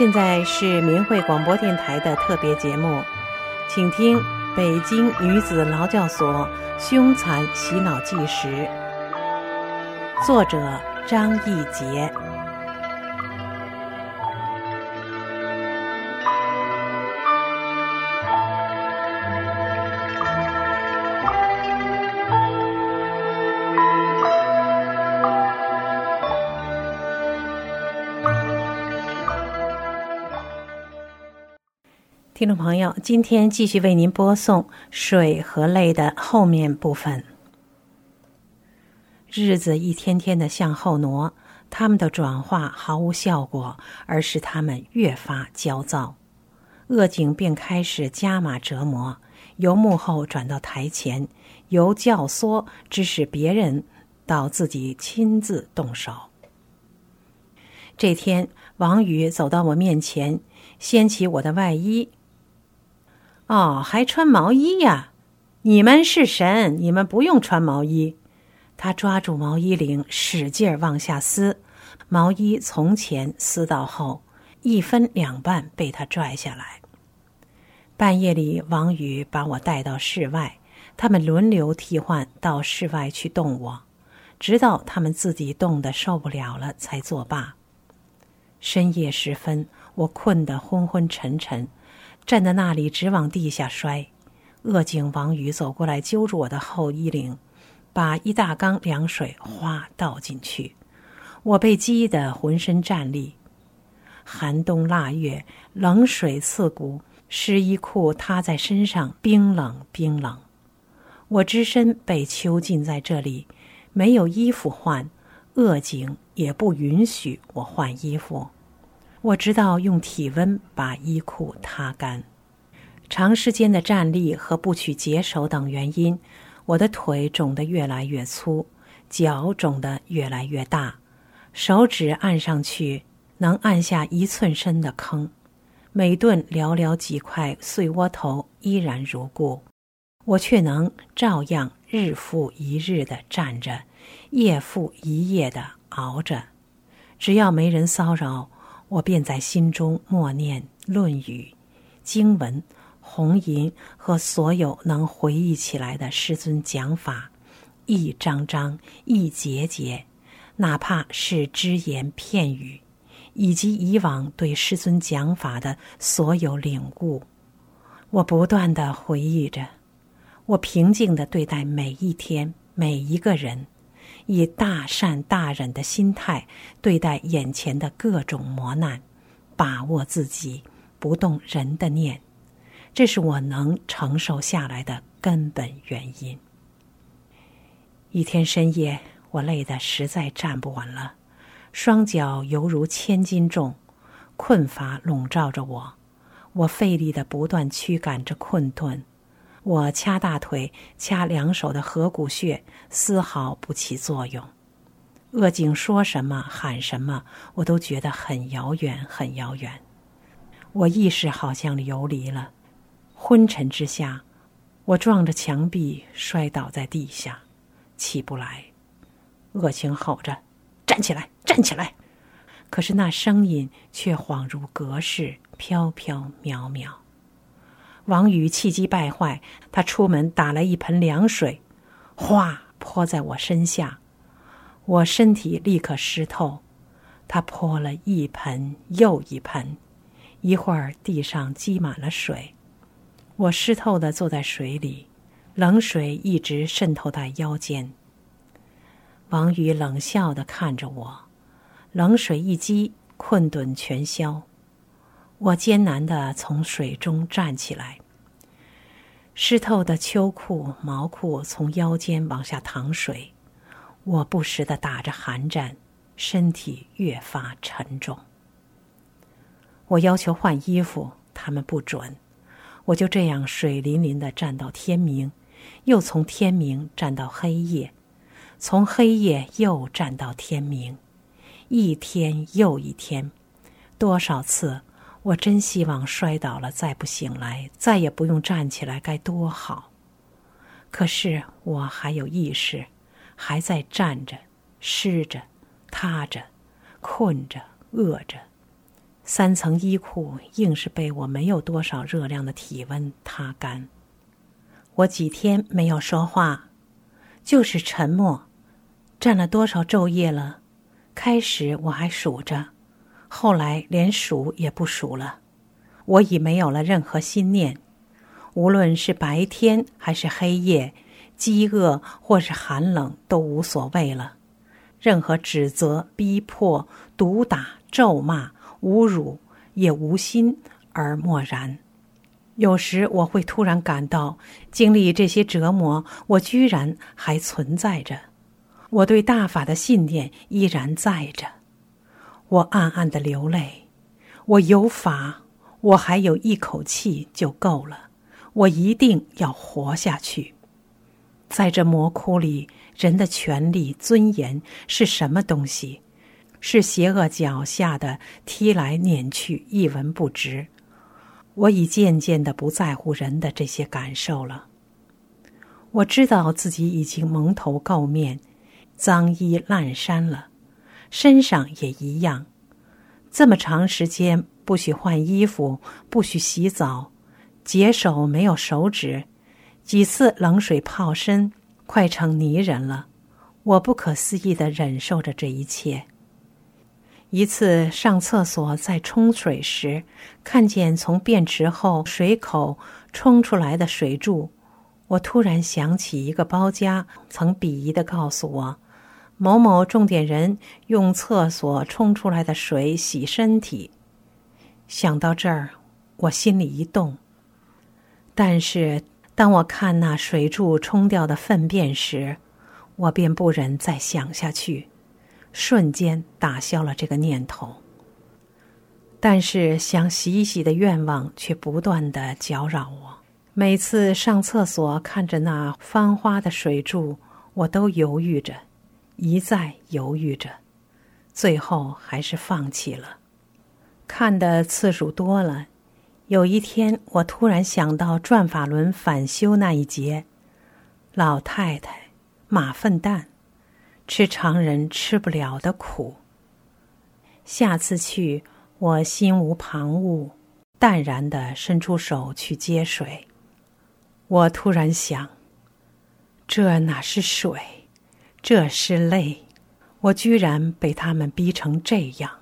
现在是明慧广播电台的特别节目，请听《北京女子劳教所凶残洗脑纪实》，作者张义杰。众朋友，今天继续为您播送《水和泪》的后面部分。日子一天天的向后挪，他们的转化毫无效果，而使他们越发焦躁。恶警便开始加码折磨，由幕后转到台前，由教唆指使别人，到自己亲自动手。这天，王宇走到我面前，掀起我的外衣。哦，还穿毛衣呀？你们是神，你们不用穿毛衣。他抓住毛衣领，使劲往下撕，毛衣从前撕到后，一分两半被他拽下来。半夜里，王宇把我带到室外，他们轮流替换到室外去动我，直到他们自己冻得受不了了才作罢。深夜时分，我困得昏昏沉沉。站在那里，直往地下摔。恶警王宇走过来，揪住我的后衣领，把一大缸凉水哗倒进去。我被激得浑身战栗。寒冬腊月，冷水刺骨，湿衣裤塌在身上，冰冷冰冷。我只身被囚禁在这里，没有衣服换，恶警也不允许我换衣服。我知道用体温把衣裤擦干。长时间的站立和不取解手等原因，我的腿肿得越来越粗，脚肿得越来越大，手指按上去能按下一寸深的坑。每顿寥寥几块碎窝头依然如故，我却能照样日复一日的站着，夜复一夜的熬着。只要没人骚扰。我便在心中默念《论语》、经文、红银和所有能回忆起来的师尊讲法，一章章、一节节，哪怕是只言片语，以及以往对师尊讲法的所有领悟，我不断的回忆着。我平静的对待每一天、每一个人。以大善大忍的心态对待眼前的各种磨难，把握自己不动人的念，这是我能承受下来的根本原因。一天深夜，我累得实在站不稳了，双脚犹如千斤重，困乏笼罩着我，我费力的不断驱赶着困顿。我掐大腿，掐两手的合谷穴，丝毫不起作用。恶警说什么喊什么，我都觉得很遥远，很遥远。我意识好像游离了，昏沉之下，我撞着墙壁摔倒在地下，起不来。恶情吼着：“站起来，站起来！”可是那声音却恍如隔世，飘飘渺渺。王宇气急败坏，他出门打来一盆凉水，哗泼在我身下，我身体立刻湿透。他泼了一盆又一盆，一会儿地上积满了水，我湿透的坐在水里，冷水一直渗透到腰间。王宇冷笑的看着我，冷水一激，困顿全消。我艰难的从水中站起来，湿透的秋裤、毛裤从腰间往下淌水，我不时的打着寒战，身体越发沉重。我要求换衣服，他们不准，我就这样水淋淋的站到天明，又从天明站到黑夜，从黑夜又站到天明，一天又一天，多少次。我真希望摔倒了再不醒来，再也不用站起来，该多好！可是我还有意识，还在站着、湿着、塌着、困着、饿着。三层衣裤硬是被我没有多少热量的体温擦干。我几天没有说话，就是沉默。站了多少昼夜了？开始我还数着，后来连数也不数了。我已没有了任何心念，无论是白天还是黑夜，饥饿或是寒冷都无所谓了。任何指责、逼迫、毒打、咒骂、侮辱，也无心而默然。有时我会突然感到，经历这些折磨，我居然还存在着，我对大法的信念依然在着。我暗暗的流泪，我有法，我还有一口气就够了，我一定要活下去。在这魔窟里，人的权利、尊严是什么东西？是邪恶脚下的踢来撵去，一文不值。我已渐渐的不在乎人的这些感受了。我知道自己已经蒙头垢面，脏衣烂衫了，身上也一样。这么长时间不许换衣服，不许洗澡，解手没有手指，几次冷水泡身，快成泥人了。我不可思议的忍受着这一切。一次上厕所，在冲水时，看见从便池后水口冲出来的水柱，我突然想起一个包家曾鄙夷的告诉我：“某某重点人用厕所冲出来的水洗身体。”想到这儿，我心里一动。但是当我看那水柱冲掉的粪便时，我便不忍再想下去。瞬间打消了这个念头。但是想洗一洗的愿望却不断的搅扰我。每次上厕所看着那翻花的水柱，我都犹豫着，一再犹豫着，最后还是放弃了。看的次数多了，有一天我突然想到转法轮返修那一节：老太太马粪蛋。吃常人吃不了的苦。下次去，我心无旁骛，淡然的伸出手去接水。我突然想，这哪是水，这是泪。我居然被他们逼成这样。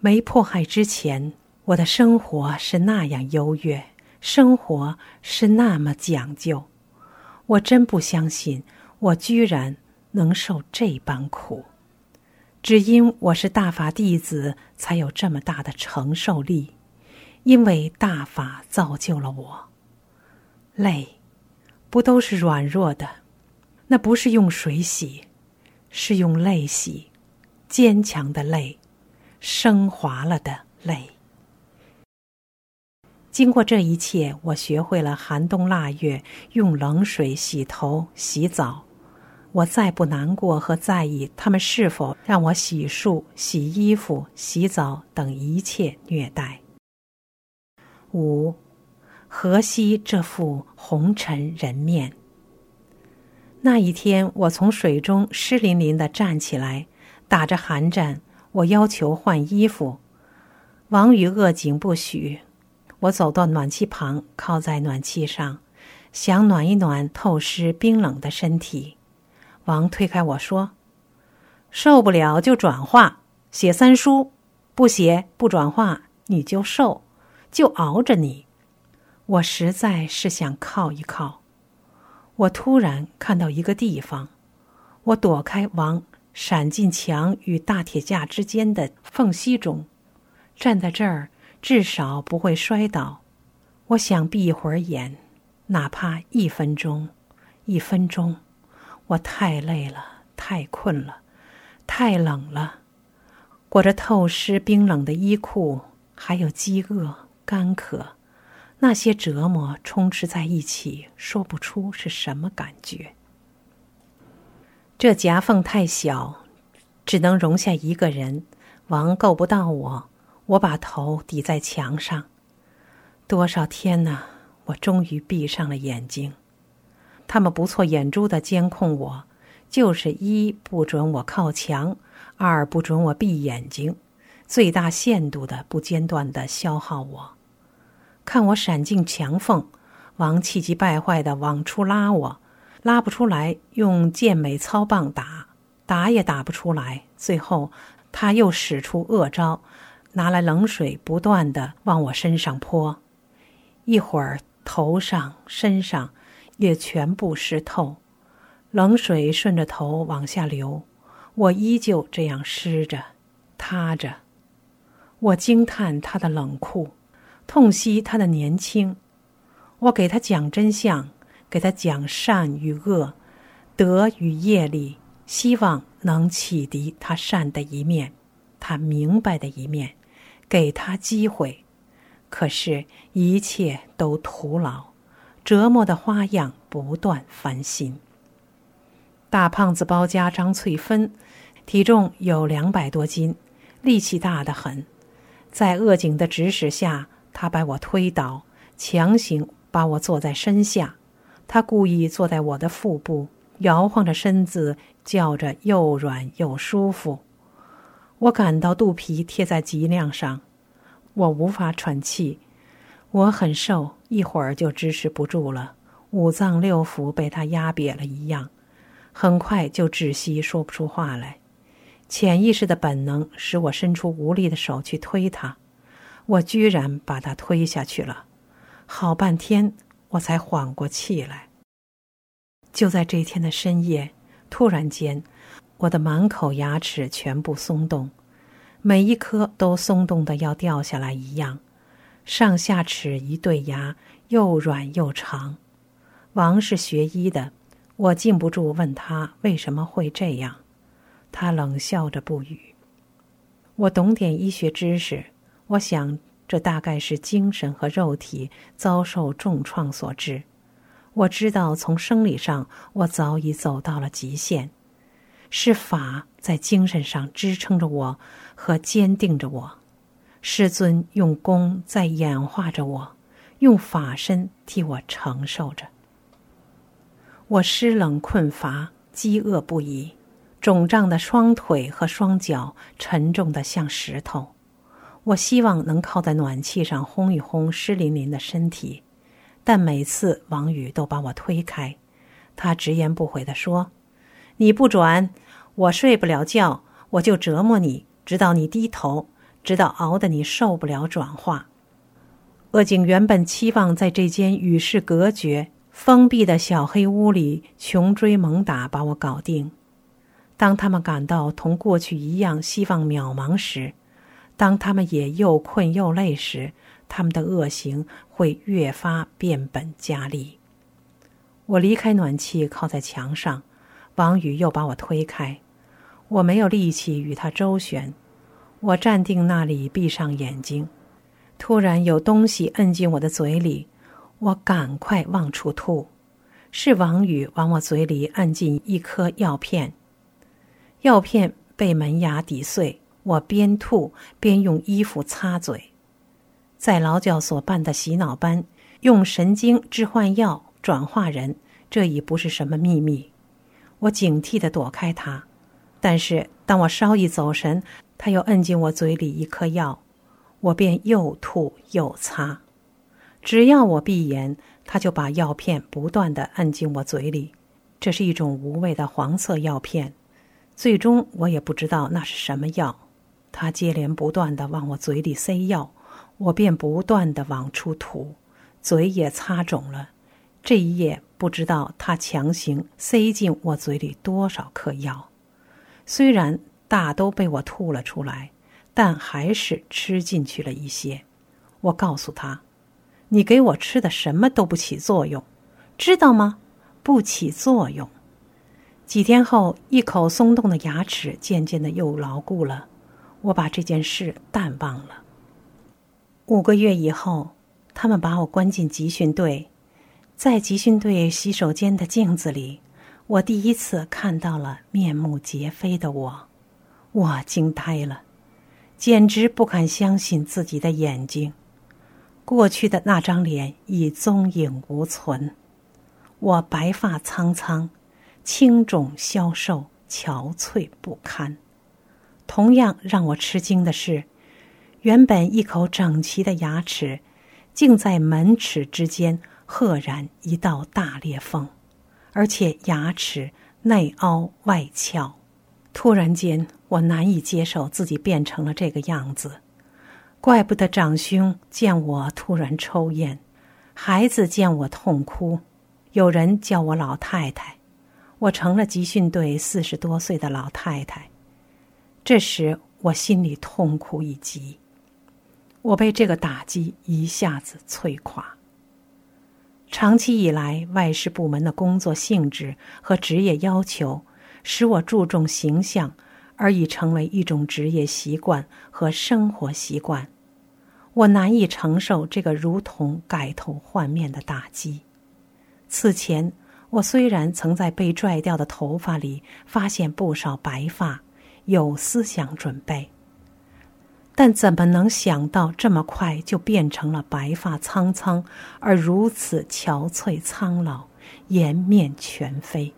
没迫害之前，我的生活是那样优越，生活是那么讲究。我真不相信，我居然。能受这般苦，只因我是大法弟子，才有这么大的承受力。因为大法造就了我。泪，不都是软弱的？那不是用水洗，是用泪洗，坚强的泪，升华了的泪。经过这一切，我学会了寒冬腊月用冷水洗头、洗澡。我再不难过和在意他们是否让我洗漱、洗衣服、洗澡等一切虐待。五，河西这副红尘人面。那一天，我从水中湿淋淋的站起来，打着寒战，我要求换衣服。王宇恶警不许。我走到暖气旁，靠在暖气上，想暖一暖透湿冰冷的身体。王推开我说：“受不了就转化，写三书，不写不转化，你就受，就熬着你。”我实在是想靠一靠。我突然看到一个地方，我躲开王，闪进墙与大铁架之间的缝隙中，站在这儿至少不会摔倒。我想闭一会儿眼，哪怕一分钟，一分钟。我太累了，太困了，太冷了，裹着透湿冰冷的衣裤，还有饥饿、干渴，那些折磨充斥在一起，说不出是什么感觉。这夹缝太小，只能容下一个人，王够不到我，我把头抵在墙上。多少天呐，我终于闭上了眼睛。他们不错眼珠的监控我，就是一不准我靠墙，二不准我闭眼睛，最大限度的不间断的消耗我。看我闪进墙缝，王气急败坏的往出拉我，拉不出来，用健美操棒打，打也打不出来。最后，他又使出恶招，拿来冷水，不断的往我身上泼，一会儿头上、身上也全部湿透，冷水顺着头往下流，我依旧这样湿着、塌着。我惊叹他的冷酷。痛惜他的年轻，我给他讲真相，给他讲善与恶、德与业力，希望能启迪他善的一面，他明白的一面，给他机会。可是，一切都徒劳，折磨的花样不断翻新。大胖子包家张翠芬，体重有两百多斤，力气大得很，在恶警的指使下。他把我推倒，强行把我坐在身下。他故意坐在我的腹部，摇晃着身子，叫着又软又舒服。我感到肚皮贴在脊梁上，我无法喘气。我很瘦，一会儿就支持不住了，五脏六腑被他压瘪了一样，很快就窒息，说不出话来。潜意识的本能使我伸出无力的手去推他。我居然把他推下去了，好半天我才缓过气来。就在这天的深夜，突然间，我的满口牙齿全部松动，每一颗都松动的要掉下来一样，上下齿一对牙又软又长。王是学医的，我禁不住问他为什么会这样，他冷笑着不语。我懂点医学知识。我想，这大概是精神和肉体遭受重创所致。我知道，从生理上，我早已走到了极限。是法在精神上支撑着我和坚定着我，师尊用功在演化着我，用法身替我承受着。我湿冷困乏，饥饿不已，肿胀的双腿和双脚沉重的像石头。我希望能靠在暖气上烘一烘湿淋淋的身体，但每次王宇都把我推开。他直言不讳地说：“你不转，我睡不了觉，我就折磨你，直到你低头，直到熬得你受不了转化。”恶警原本期望在这间与世隔绝、封闭的小黑屋里穷追猛打把我搞定。当他们感到同过去一样希望渺茫时，当他们也又困又累时，他们的恶行会越发变本加厉。我离开暖气，靠在墙上，王宇又把我推开，我没有力气与他周旋。我站定那里，闭上眼睛，突然有东西摁进我的嘴里，我赶快往出吐，是王宇往我嘴里按进一颗药片，药片被门牙抵碎。我边吐边用衣服擦嘴，在劳教所办的洗脑班，用神经置换药转化人，这已不是什么秘密。我警惕地躲开他，但是当我稍一走神，他又摁进我嘴里一颗药，我便又吐又擦。只要我闭眼，他就把药片不断地摁进我嘴里。这是一种无味的黄色药片，最终我也不知道那是什么药。他接连不断的往我嘴里塞药，我便不断的往出吐，嘴也擦肿了。这一夜不知道他强行塞进我嘴里多少颗药，虽然大都被我吐了出来，但还是吃进去了一些。我告诉他：“你给我吃的什么都不起作用，知道吗？不起作用。”几天后，一口松动的牙齿渐渐的又牢固了。我把这件事淡忘了。五个月以后，他们把我关进集训队，在集训队洗手间的镜子里，我第一次看到了面目皆非的我，我惊呆了，简直不敢相信自己的眼睛。过去的那张脸已踪影无存，我白发苍苍，青肿消瘦，憔悴不堪。同样让我吃惊的是，原本一口整齐的牙齿，竟在门齿之间赫然一道大裂缝，而且牙齿内凹外翘。突然间，我难以接受自己变成了这个样子。怪不得长兄见我突然抽烟，孩子见我痛哭，有人叫我老太太，我成了集训队四十多岁的老太太。这时我心里痛苦已极，我被这个打击一下子摧垮。长期以来，外事部门的工作性质和职业要求，使我注重形象，而已成为一种职业习惯和生活习惯。我难以承受这个如同改头换面的打击。此前，我虽然曾在被拽掉的头发里发现不少白发，有思想准备，但怎么能想到这么快就变成了白发苍苍而如此憔悴苍老、颜面全非？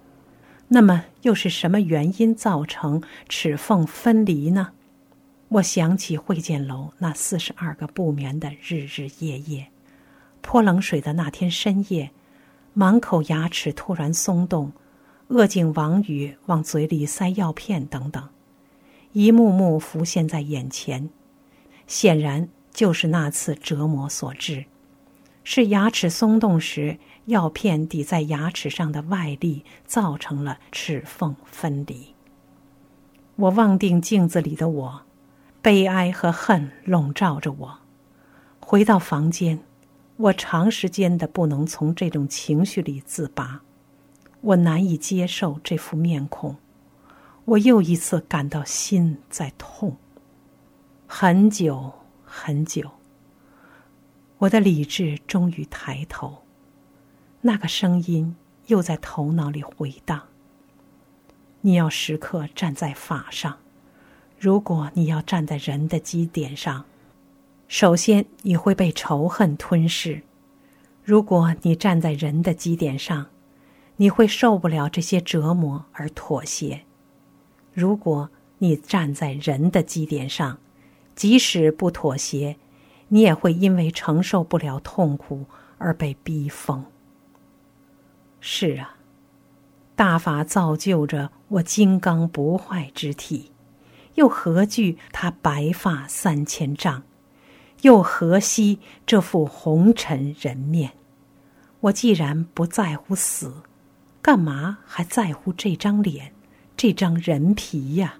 那么，又是什么原因造成齿缝分离呢？我想起会见楼那四十二个不眠的日日夜夜，泼冷水的那天深夜，满口牙齿突然松动，恶警王宇往嘴里塞药片等等，一幕幕浮现在眼前，显然就是那次折磨所致，是牙齿松动时药片抵在牙齿上的外力造成了齿缝分离。我望定镜子里的我。悲哀和恨笼罩着我。回到房间，我长时间的不能从这种情绪里自拔。我难以接受这副面孔，我又一次感到心在痛。很久很久，我的理智终于抬头，那个声音又在头脑里回荡：“你要时刻站在法上。”如果你要站在人的基点上，首先你会被仇恨吞噬；如果你站在人的基点上，你会受不了这些折磨而妥协；如果你站在人的基点上，即使不妥协，你也会因为承受不了痛苦而被逼疯。是啊，大法造就着我金刚不坏之体。又何惧他白发三千丈？又何惜这副红尘人面？我既然不在乎死，干嘛还在乎这张脸、这张人皮呀？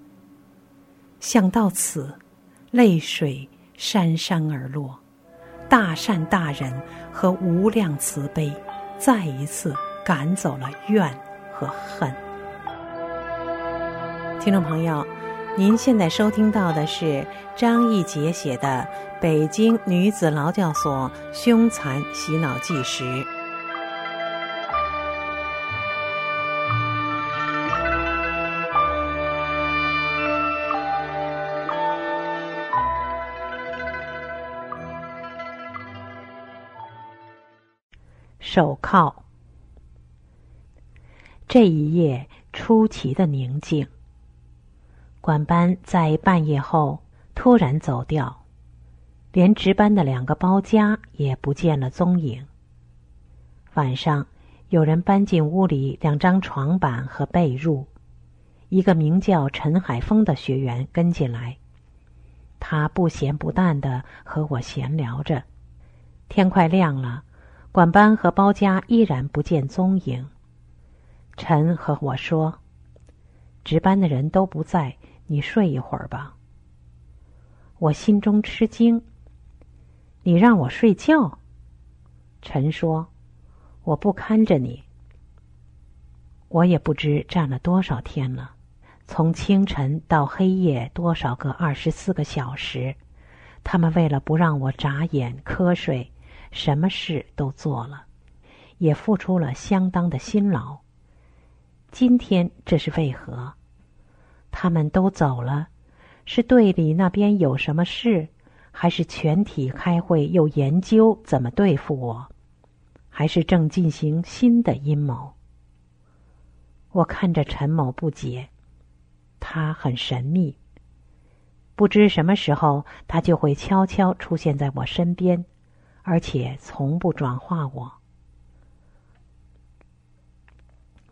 想到此，泪水潸潸而落。大善大人和无量慈悲，再一次赶走了怨和恨。听众朋友。您现在收听到的是张义杰写的《北京女子劳教所凶残洗脑纪实》。手铐。这一夜出奇的宁静。管班在半夜后突然走掉，连值班的两个包夹也不见了踪影。晚上，有人搬进屋里两张床板和被褥，一个名叫陈海峰的学员跟进来，他不咸不淡的和我闲聊着。天快亮了，管班和包夹依然不见踪影。陈和我说：“值班的人都不在。”你睡一会儿吧。我心中吃惊。你让我睡觉？陈说：“我不看着你。”我也不知站了多少天了，从清晨到黑夜，多少个二十四个小时，他们为了不让我眨眼瞌睡，什么事都做了，也付出了相当的辛劳。今天这是为何？他们都走了，是队里那边有什么事，还是全体开会又研究怎么对付我，还是正进行新的阴谋？我看着陈某不解，他很神秘。不知什么时候，他就会悄悄出现在我身边，而且从不转化我。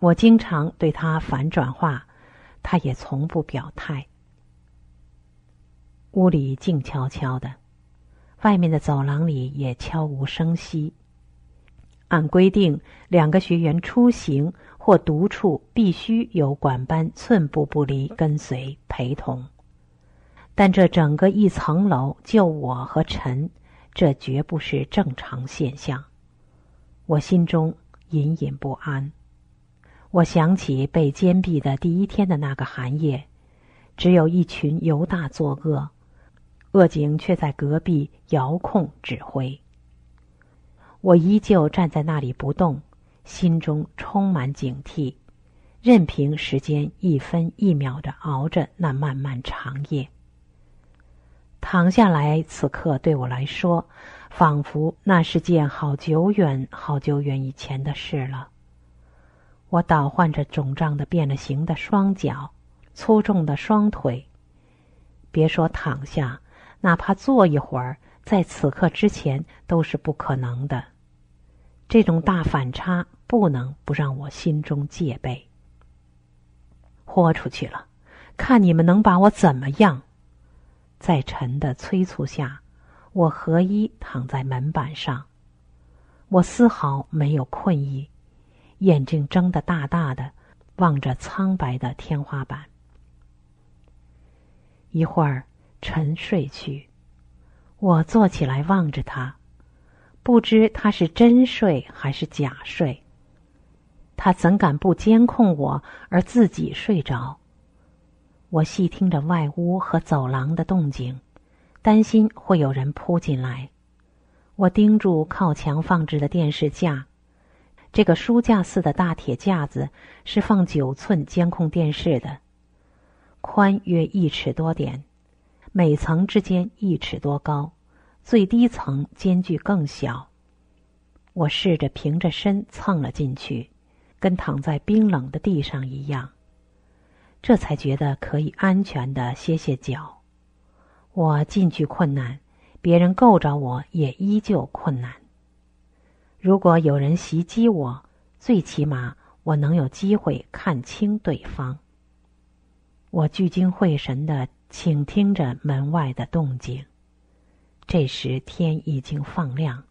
我经常对他反转化，他也从不表态。屋里静悄悄的，外面的走廊里也悄无声息。按规定，两个学员出行或独处，必须有管班寸步不离跟随陪同。但这整个一层楼就我和陈，这绝不是正常现象。我心中隐隐不安。我想起被监闭的第一天的那个寒夜，只有一群犹大作恶，恶警却在隔壁遥控指挥。我依旧站在那里不动，心中充满警惕，任凭时间一分一秒的熬着那漫漫长夜。躺下来，此刻对我来说，仿佛那是件好久远、好久远以前的事了。我倒换着肿胀的、变了形的双脚，粗重的双腿。别说躺下，哪怕坐一会儿，在此刻之前都是不可能的。这种大反差不能不让我心中戒备。豁出去了，看你们能把我怎么样！在臣的催促下，我合衣躺在门板上。我丝毫没有困意，眼睛睁得大大的，望着苍白的天花板。一会儿，沉睡去，我坐起来望着他。不知他是真睡还是假睡。他怎敢不监控我而自己睡着？我细听着外屋和走廊的动静，担心会有人扑进来。我盯住靠墙放置的电视架，这个书架似的大铁架子是放九寸监控电视的，宽约一尺多点，每层之间一尺多高。最低层间距更小。我试着平着身蹭了进去，跟躺在冰冷的地上一样。这才觉得可以安全的歇歇脚。我进去困难，别人够着我也依旧困难。如果有人袭击我，最起码我能有机会看清对方。我聚精会神的倾听着门外的动静。这时天已经放亮，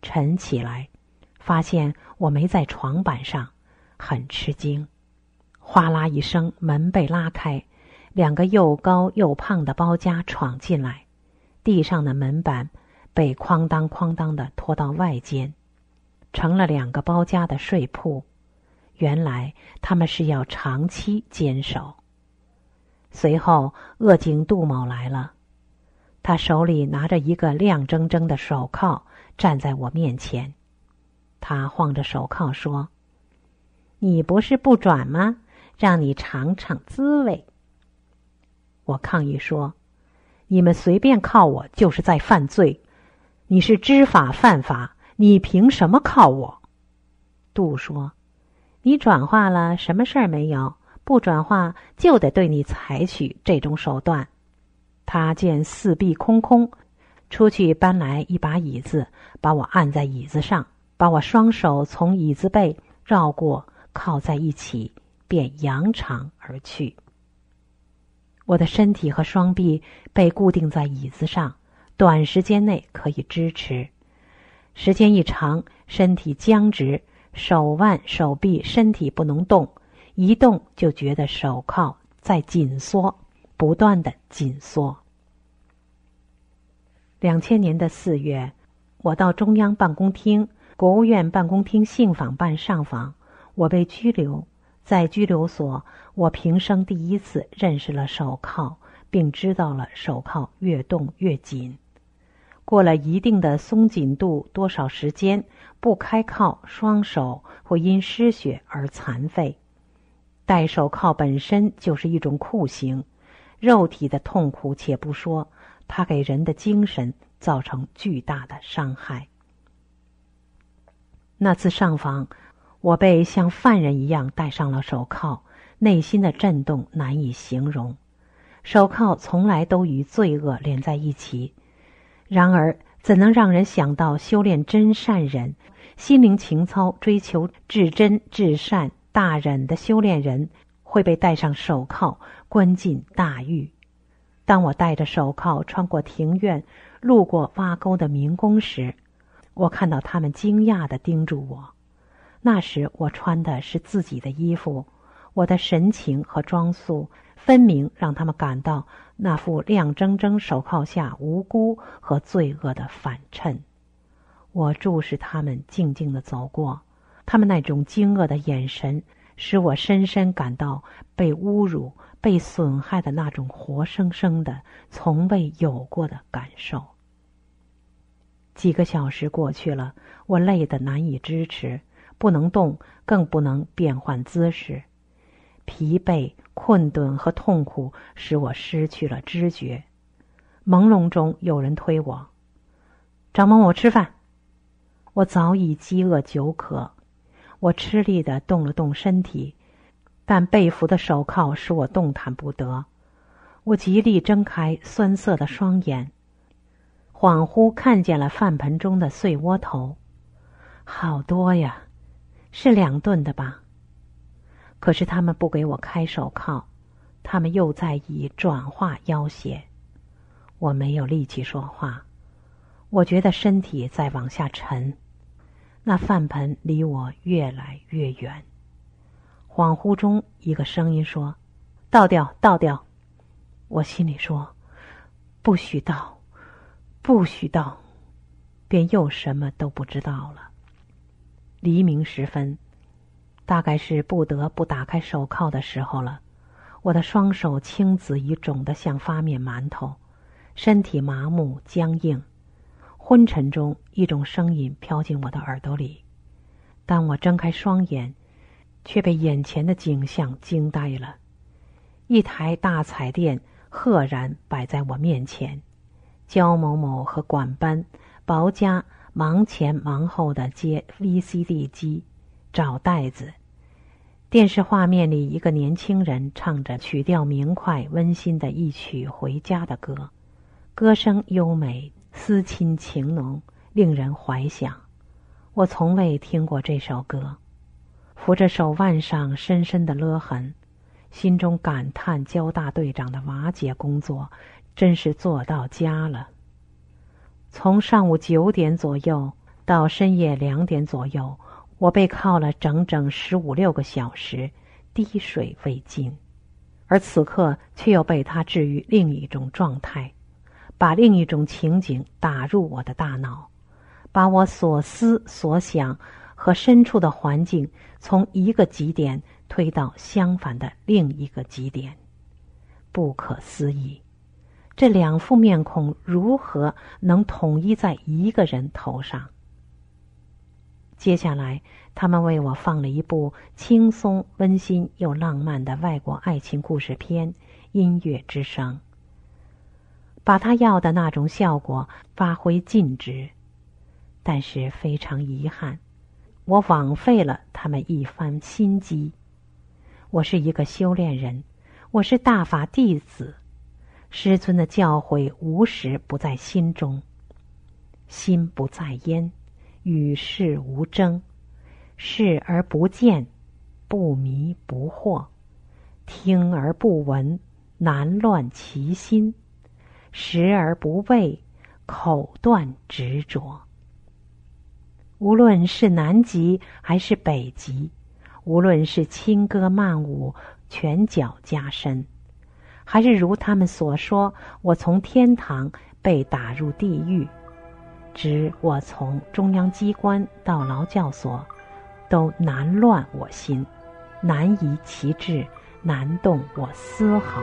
晨起来，发现我没在床板上，很吃惊。哗啦一声，门被拉开，两个又高又胖的包家闯进来，地上的门板被哐当哐当的拖到外间，成了两个包家的睡铺。原来他们是要长期坚守。随后，恶警杜某来了。他手里拿着一个亮铮铮的手铐，站在我面前。他晃着手铐说：“你不是不转吗？让你尝尝滋味。”我抗议说：“你们随便铐我就是在犯罪，你是知法犯法，你凭什么靠我？”杜说：“你转化了，什么事儿没有；不转化，就得对你采取这种手段。”他见四壁空空，出去搬来一把椅子，把我按在椅子上，把我双手从椅子背绕过，靠在一起，便扬长而去。我的身体和双臂被固定在椅子上，短时间内可以支持，时间一长，身体僵直，手腕、手臂、身体不能动，一动就觉得手铐在紧缩。不断的紧缩。两千年的四月，我到中央办公厅、国务院办公厅信访办上访，我被拘留。在拘留所，我平生第一次认识了手铐，并知道了手铐越动越紧。过了一定的松紧度，多少时间不开铐，双手会因失血而残废。戴手铐本身就是一种酷刑。肉体的痛苦且不说，它给人的精神造成巨大的伤害。那次上访，我被像犯人一样戴上了手铐，内心的震动难以形容。手铐从来都与罪恶连在一起。然而，怎能让人想到修炼真善忍、心灵情操、追求至真至善、大忍的修炼人会被戴上手铐，关进大狱？当我戴着手铐穿过庭院，路过挖沟的民工时，我看到他们惊讶地盯住我。那时我穿的是自己的衣服，我的神情和装束分明让他们感到那副亮铮铮手铐下无辜和罪恶的反衬。我注视他们静静地走过，他们那种惊愕的眼神使我深深感到被侮辱、被损害的那种活生生的、从未有过的感受。几个小时过去了，我累得难以支持。不能动，更不能变换姿势。疲惫、困顿和痛苦使我失去了知觉。朦胧中，有人推我：“张某某，吃饭。”我早已饥饿久渴。我吃力的动了动身体，但被俘的手铐使我动弹不得。我极力睁开酸涩的双眼，恍惚看见了饭盆中的碎窝头，好多呀！是两顿的吧？可是他们不给我开手铐，他们又在以转化要挟。我没有力气说话，我觉得身体在往下沉，那饭盆离我越来越远。恍惚中，一个声音说：“倒掉，倒掉。”我心里说：“不许倒，不许倒。”便又什么都不知道了。黎明时分，大概是不得不打开手铐的时候了。我的双手青紫已肿得像发面馒头，身体麻木僵硬。昏沉中，一种声音飘进我的耳朵里。当我睁开双眼，却被眼前的景象惊呆了。一台大彩电赫然摆在我面前，焦某某和管班、薄家。忙前忙后的接 VCD 机，找袋子。电视画面里，一个年轻人唱着曲调明快、温馨的一曲回家的歌，歌声优美，思亲情浓，令人怀想。我从未听过这首歌，扶着手腕上深深的勒痕，心中感叹交大队长的瓦解工作，真是做到家了。从上午九点左右到深夜两点左右，我被铐了整整十五六个小时，滴水未进，而此刻却又被他置于另一种状态，把另一种情景打入我的大脑，把我所思所想和身处的环境从一个极点推到相反的另一个极点，不可思议。这两副面孔如何能统一在一个人头上？接下来，他们为我放了一部轻松、温馨又浪漫的外国爱情故事片《音乐之声》，把他要的那种效果发挥尽致。但是非常遗憾，我枉费了他们一番心机。我是一个修炼人，我是大法弟子。师尊的教诲无时不在心中，心不在焉，与世无争，视而不见，不迷不惑，听而不闻，难乱其心；食而不畏，口断执着。无论是南极还是北极，无论是轻歌曼舞，拳脚加身。还是如他们所说，我从天堂被打入地狱，指我从中央机关到劳教所，都难乱我心，难移其志，难动我丝毫。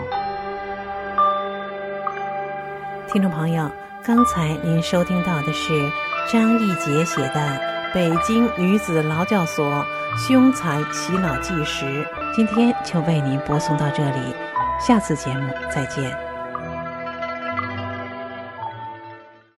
听众朋友，刚才您收听到的是张义杰写的《北京女子劳教所凶残洗脑纪实》，今天就为您播送到这里。下次节目再见。